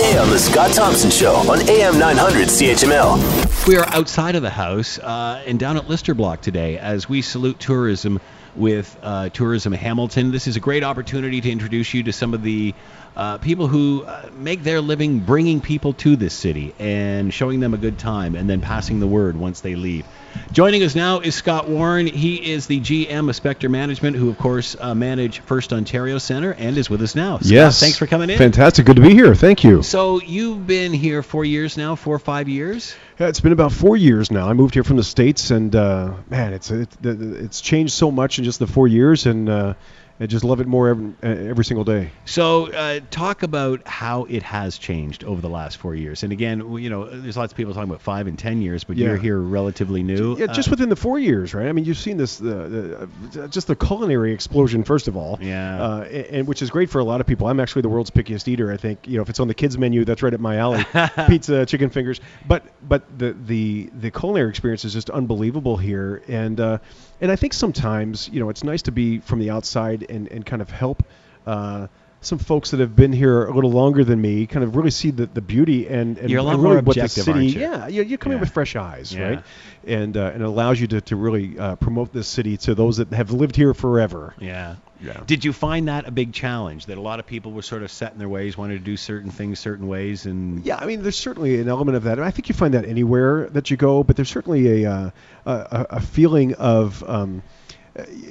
Today on The Scott Thompson Show on AM 900 CHML. We are outside of the house uh, and down at Lister Block today as we salute tourism with uh, Tourism Hamilton. This is a great opportunity to introduce you to some of the uh, people who uh, make their living bringing people to this city and showing them a good time and then passing the word once they leave. Joining us now is Scott Warren. He is the GM of Spectra Management, who, of course, uh, manage First Ontario Center and is with us now. Scott, yes. Thanks for coming in. Fantastic. Good to be here. Thank you. So, you've been here four years now, four or five years? Yeah, it's been about four years now. I moved here from the states, and uh, man, it's it, it's changed so much in just the four years, and uh, I just love it more every, every single day. So, uh, talk about how it has changed over the last four years. And again, you know, there's lots of people talking about five and ten years, but Yeah. you're here relatively new. Yeah, just Uh, within the four years, right? I mean, you've seen this, uh, uh, just the culinary explosion, first of all. Yeah. Uh, and, and which is great for a lot of people. I'm actually the world's pickiest eater. I think you know if it's on the kids menu, that's right at my alley. Pizza, chicken fingers. But but the the the culinary experience is just unbelievable here, and uh, and I think sometimes you know it's nice to be from the outside and and kind of help. Uh, some folks that have been here a little longer than me kind of really see the, the beauty and, and, You're a lot and more really what the city you? yeah you, you come in Yeah. with fresh eyes Yeah. right and uh, and it allows you to, to really uh, promote this city to those that have lived here forever. Yeah. Yeah. Did you find that a big challenge? That a lot of people were sort of set in their ways, wanted to do certain things certain ways, and Yeah, I mean, there's certainly an element of that. And I think you find that anywhere that you go, but there's certainly a uh, a, a feeling of. Um,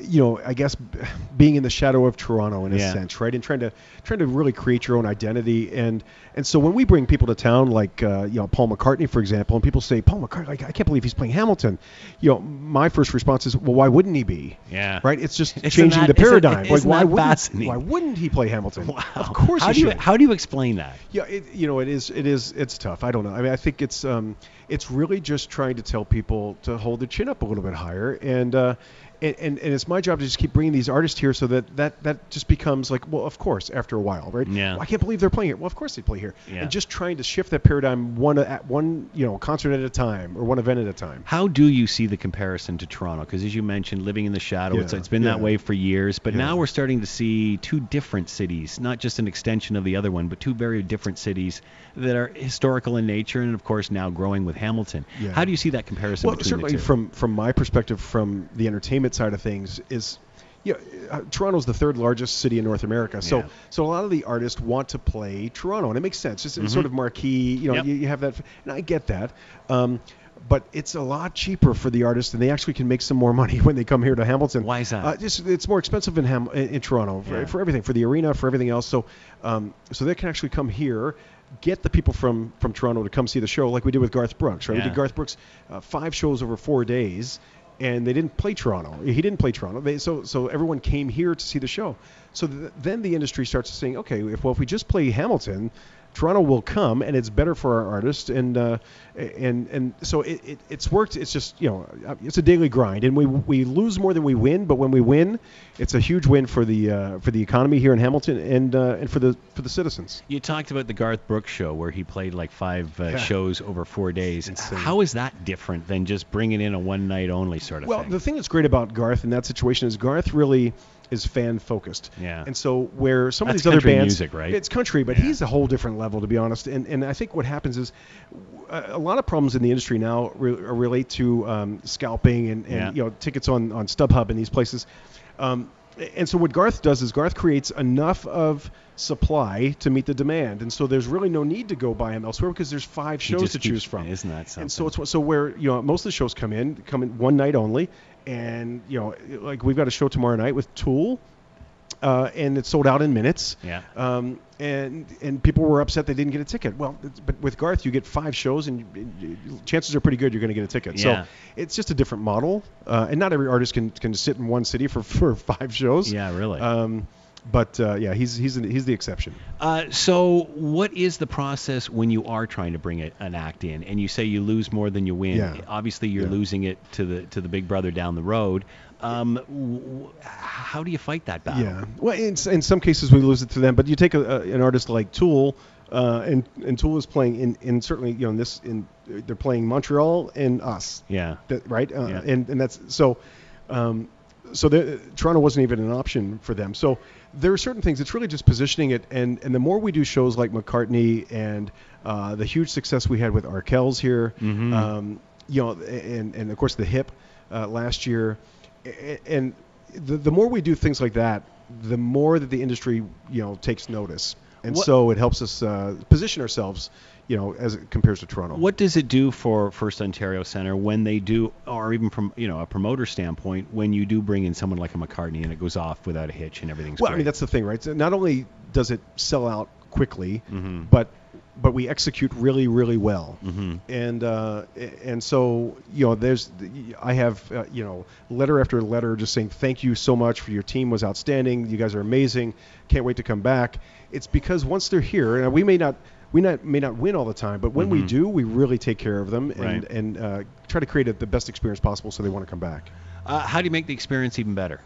you know, I guess being in the shadow of Toronto in a Yeah. sense, right? And trying to trying to really create your own identity, and and so when we bring people to town, like uh, you know Paul McCartney, for example, and people say Paul McCartney, like, I can't believe he's playing Hamilton. You know, my first response is, well, why wouldn't he be? Yeah. Right? It's just Isn't changing the paradigm. like, isn't why wouldn't why wouldn't he play Hamilton? wow. Of course How he do you should. how do you explain that? Yeah, it, you know, it is, it is, it's tough. I don't know. I mean, I think it's, um, it's really just trying to tell people to hold their chin up a little bit higher, and, uh, and, and, and it's my job to just keep bringing these artists here so that, that that just becomes like, well, of course, after a while, right? Yeah. Well, I can't believe they're playing here. Well, of course they play here. Yeah. And just trying to shift that paradigm one uh, at one, you know, concert at a time or one event at a time. How do you see the comparison to Toronto? Because as you mentioned, living in the shadow, it's, it's been that way for years. But Yeah. now we're starting to see two different cities, not just an extension of the other one, but two very different cities that are historical in nature, and of course now growing with Hamilton. Yeah. How do you see that comparison well, between certainly from from my perspective, from the entertainment side of things, is you know, uh, Toronto's the third largest city in North America. So Yeah. so a lot of the artists want to play Toronto, and it makes sense. It's, it's sort of marquee. You know, Mm-hmm. Yep. you, you have that, and I get that. Um, but it's a lot cheaper for the artist, and they actually can make some more money when they come here to Hamilton. Why is that? Uh, just, it's more expensive in Ham in, in Toronto for, Yeah. for everything, for the arena, for everything else. So, um, so they can actually come here, get the people from from Toronto to come see the show, like we did with Garth Brooks, right? Yeah. We did Garth Brooks uh, five shows over four days, and they didn't play Toronto. He didn't play Toronto. They, so so everyone came here to see the show. So th- then the industry starts saying, okay, if well if we just play Hamilton. Toronto will come, and it's better for our artists, and uh, and and so it, it, it's worked. It's just you know uh, it's a daily grind, and we we lose more than we win, but when we win, it's a huge win for the uh, for the economy here in Hamilton and uh, and for the for the citizens. You talked about the Garth Brooks show where he played like five uh, Yeah. shows over four days. How is that different than just bringing in a one night only sort of Well, thing? Well, the thing that's great about Garth in that situation is Garth really is fan focused. Yeah. And so where some That's of these other bands, music, right? It's country, but Yeah. he's a whole different level, to be honest. And and I think what happens is a, lot of problems in the industry now re- relate to um, scalping and, and Yeah. you know tickets on on StubHub and these places. Um, and so what Garth does is Garth creates enough of supply to meet the demand, and so there's really no need to go buy them elsewhere because there's five shows to choose from. Isn't that something? And so it's so where you know most of the shows come in come in one night only, and you know like we've got a show tomorrow night with Tool, uh, and it sold out in minutes. Yeah. Um, and and people were upset they didn't get a ticket. Well, but with Garth you get five shows and you, you- chances are pretty good you're going to get a ticket. Yeah. So it's just a different model, uh, and not every artist can can sit in one city for for five shows. Yeah, really. Um, but uh, yeah, he's he's he's the exception. Uh, so, what is the process when you are trying to bring a, an act in, and you say you lose more than you win? Yeah. Obviously, you're Yeah. losing it to the to the big brother down the road. Um, w- w- how do you fight that battle? Yeah. Well, in, in some cases we lose it to them, but you take a, a, an artist like Tool, uh, and and Tool is playing in, in certainly you know in this in they're playing Montreal and us, Yeah. that, right? Uh, Yeah. And and that's so. Um, so the, Toronto wasn't even an option for them. So there are certain things. It's really just positioning it, and and the more we do shows like McCartney and uh, the huge success we had with Arkells here, Mhm. um, you know, and and of course the hip uh, last year, and the the more we do things like that, the more that the industry you know takes notice, and What- so it helps us uh, position ourselves, you know, as it compares to Toronto. What does it do for First Ontario Centre when they do, or even from you know a promoter standpoint, when you do bring in someone like a McCartney and it goes off without a hitch and everything's Well, great? I mean that's the thing, right? So not only does it sell out quickly, Mhm. but but we execute really, really well. Mhm. And uh, and so you know, there's I have uh, you know letter after letter just saying thank you so much for your team was outstanding. You guys are amazing. Can't wait to come back. It's because once they're here, and we may not. We not, may not win all the time, but when we Mhm. do, we really take care of them and, Right. and uh, try to create a, the best experience possible so they want to come back. uh, how do you make the experience even better?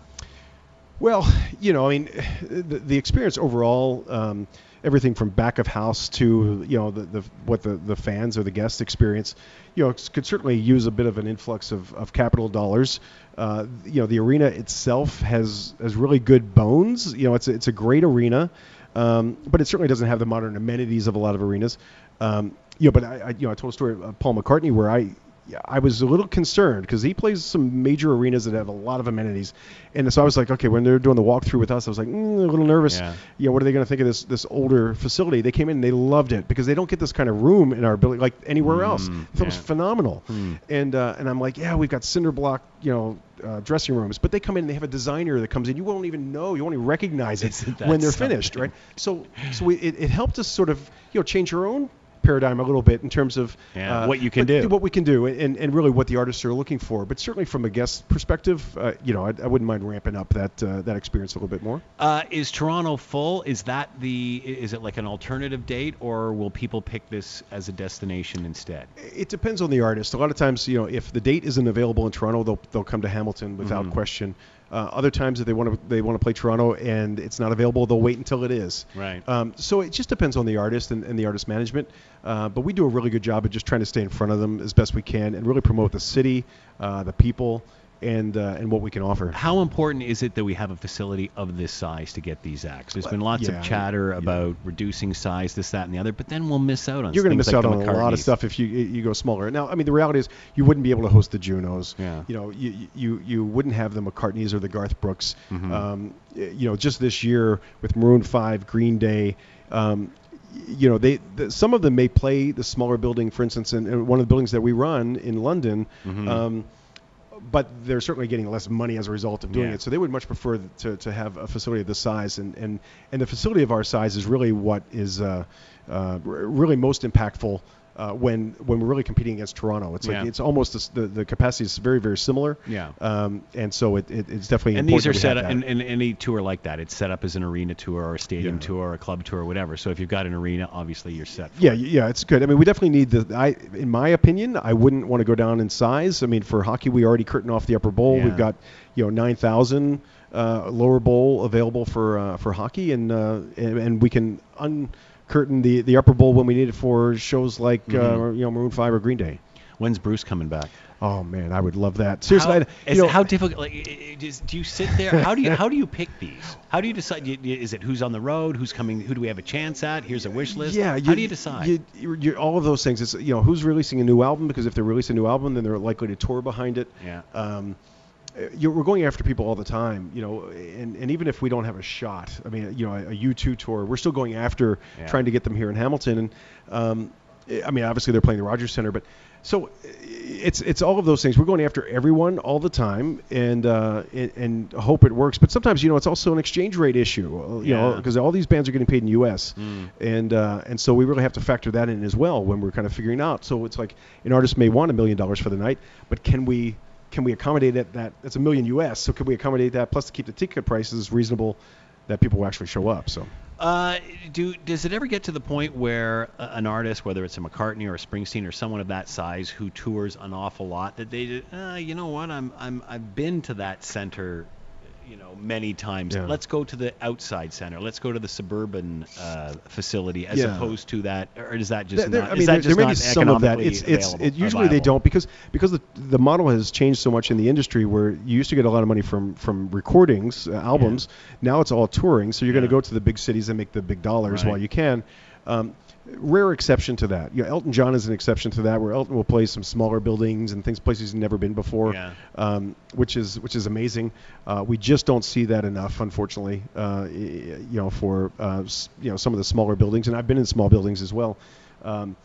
Well, you know, I mean, the, the experience overall, um, everything from back of house to you know the, the what the, the fans or the guests experience, you know, could certainly use a bit of an influx of, of capital dollars. Uh, you know, the arena itself has has really good bones. You know, it's a, it's a great arena, um, but it certainly doesn't have the modern amenities of a lot of arenas. Um, you know, but I, I you know I told a story of Paul McCartney where I yeah, I was a little concerned because he plays some major arenas that have a lot of amenities, and so I was like, okay, when they're doing the walkthrough with us, I was like, mm, a little nervous. Yeah. Know, what are they going to think of this this older facility? They came in and they loved it because they don't get this kind of room in our building like anywhere else. Mm, It was yeah. phenomenal, Hmm. and uh, and I'm like, yeah, we've got cinder block, you know. Uh, dressing rooms, but they come in and they have a designer that comes in. You won't even know, you won't even recognize it when they're something? finished, right? So, so we, it, it helped us sort of, you know, change our own paradigm a little bit in terms of Yeah, uh, what you can do. what we can do, and, and really what the artists are looking for. But certainly from a guest perspective, uh, you know, I, I wouldn't mind ramping up that uh, that experience a little bit more. Uh, is Toronto full? Is that the? Is it like an alternative date, or will people pick this as a destination instead? It depends on the artist. A lot of times, you know, if the date isn't available in Toronto, they'll they'll come to Hamilton without Mhm. question. Uh, other times, if they want to they want to play Toronto and it's not available, they'll wait until it is. Right. Um, so it just depends on the artist and, and the artist management. Uh, but we do a really good job of just trying to stay in front of them as best we can and really promote the city, uh, the people, and uh, and what we can offer. How important is it that we have a facility of this size to get these acts? There's been lots yeah, of chatter yeah. about reducing size, this, that, and the other, but then we'll miss out on You're going to miss like out on a lot of stuff if you you go smaller. Now, I mean, the reality is you wouldn't be able to host the Junos. Yeah. You know, you you, you wouldn't have the McCartneys or the Garth Brooks. Mhm. Um, you know, just this year with Maroon Five, Green Day. Um, you know, they the, some of them may play the smaller building, for instance, in, in one of the buildings that we run in London. Mhm. Um, but they're certainly getting less money as a result of doing Yeah. it. So they would much prefer to, to have a facility of this size, and, and, and the facility of our size is really what is uh, uh, really most impactful uh, when when we're really competing against Toronto. It's like Yeah. it's almost the, the, capacity is very very similar. Yeah. Um, and so it, it, it's definitely and these are set up, and, and any tour like that, it's set up as an arena tour or a stadium Yeah. tour or a club tour or whatever. So if you've got an arena, obviously you're set. For Yeah, it. yeah, it's good. I mean, we definitely need the. I, in my opinion, I wouldn't want to go down in size. I mean, for hockey, we already curtain off the upper bowl. Yeah. We've got, you know, nine thousand uh, lower bowl available for uh, for hockey, and, uh, and and we can uncurtain the the upper bowl when we need it for shows like uh, Mhm. you know Maroon Five or Green Day. When's Bruce coming back? Oh man, I would love that. Seriously, how, I, you know, how difficult? Like, is- do you sit there? How do you how do you pick these? How do you decide? Is it who's on the road? Who's coming? Who do we have a chance at? Here's a wish list. Yeah, how do you decide? You, you, you, all of those things. It's you know who's releasing a new album because if they release a new album, then they're likely to tour behind it. Yeah. Um, uh, you're, we're going after people all the time, you know, and, and even if we don't have a shot, I mean, you know, a, a U2 tour, we're still going after Yeah. trying to get them here in Hamilton. And um, I mean, obviously they're playing the Rogers Center, but so it's it's all of those things. We're going after everyone all the time, and uh, and, and hope it works. But sometimes, you know, it's also an exchange rate issue, you know, because all these bands are getting paid in U.S. Mm. and uh, and so we really have to factor that in as well when we're kind of figuring out. So it's like an artist may want a million dollars for the night, but can we can we accommodate it? That that's a million U.S. So can we accommodate that plus to keep the ticket prices reasonable that people will actually show up? So. Uh, do does it ever get to the point where an artist, whether it's a McCartney or a Springsteen or someone of that size who tours an awful lot, that they, uh, you know what, I'm I'm I've been to that center you know many times. Yeah. Let's go to the outside center. Let's go to the suburban uh, facility as Yeah. opposed to that. Or is that just There- not? I is mean, that there, just there may not be some of that. It's it's it, usually they don't because because the the model has changed so much in the industry where you used to get a lot of money from from recordings, uh, albums. Now it's all touring, so you're going to go to the big cities and make the big dollars Right. while you can. Um, rare exception to that. You know, Elton John is an exception to that, where Elton will play some smaller buildings and things places he's never been before, Yeah. um, which is which is amazing. Uh, we just don't see that enough, unfortunately. Uh, you know, for uh, you know some of the smaller buildings, and I've been in small buildings as well. Um,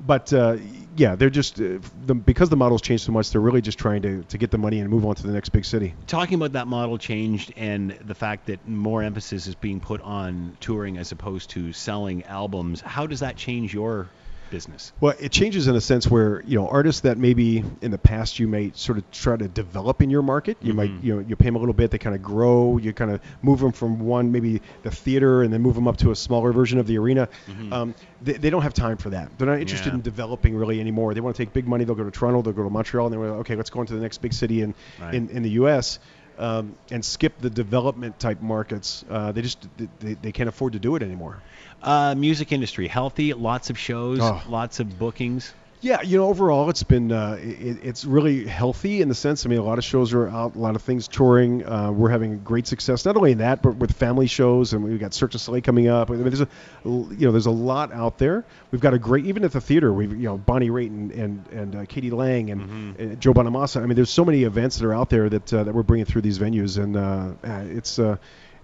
but uh, yeah, they're just uh, the, because the model's changed so much. They're really just trying to, to get the money and move on to the next big city. talking about that model changed and the fact that more emphasis is being put on touring as opposed to selling albums. How does that change your business? Well, it changes in a sense where you know artists that maybe in the past you may sort of try to develop in your market. You might you know you pay them a little bit, they kind of grow. You kind of move them from one maybe the theater and then move them up to a smaller version of the arena. Um, they, they don't have time for that. They're not interested Yeah. in developing really anymore. They want to take big money. They'll go to Toronto. They'll go to Montreal, and they're like, okay. Let's go into the next big city in Right. in, in the U.S. Um, and skip the development type markets. Uh, they just they, they can't afford to do it anymore. Uh, music industry healthy, lots of shows, Oh. lots of bookings. Yeah, you know, overall, it's been uh, it, it's really healthy in the sense. I mean, a lot of shows are out, a lot of things touring. Uh, we're having great success, not only in that, but with family shows, and we've got Cirque du Soleil coming up. I mean, there's a you know, there's a lot out there. We've got a great, even at the theater, we've you know Bonnie Raitt and and, and uh, k.d. lang and, and Joe Bonamassa. I mean, there's so many events that are out there that uh, that we're bringing through these venues, and uh, uh, it's.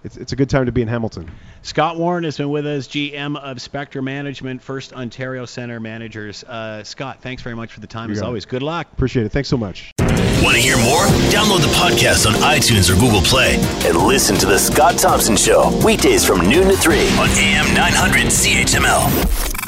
It's, it's a good time to be in Hamilton. Scott Warren has been with us, GM of Spectra Management, First Ontario Center Managers. Uh, Scott, thanks very much for the time You as got it. always. Good luck. Appreciate it. Thanks so much. Want to hear more? Download the podcast on iTunes or Google Play and listen to The Scott Thompson Show weekdays from noon to 3 on AM 900 CHML.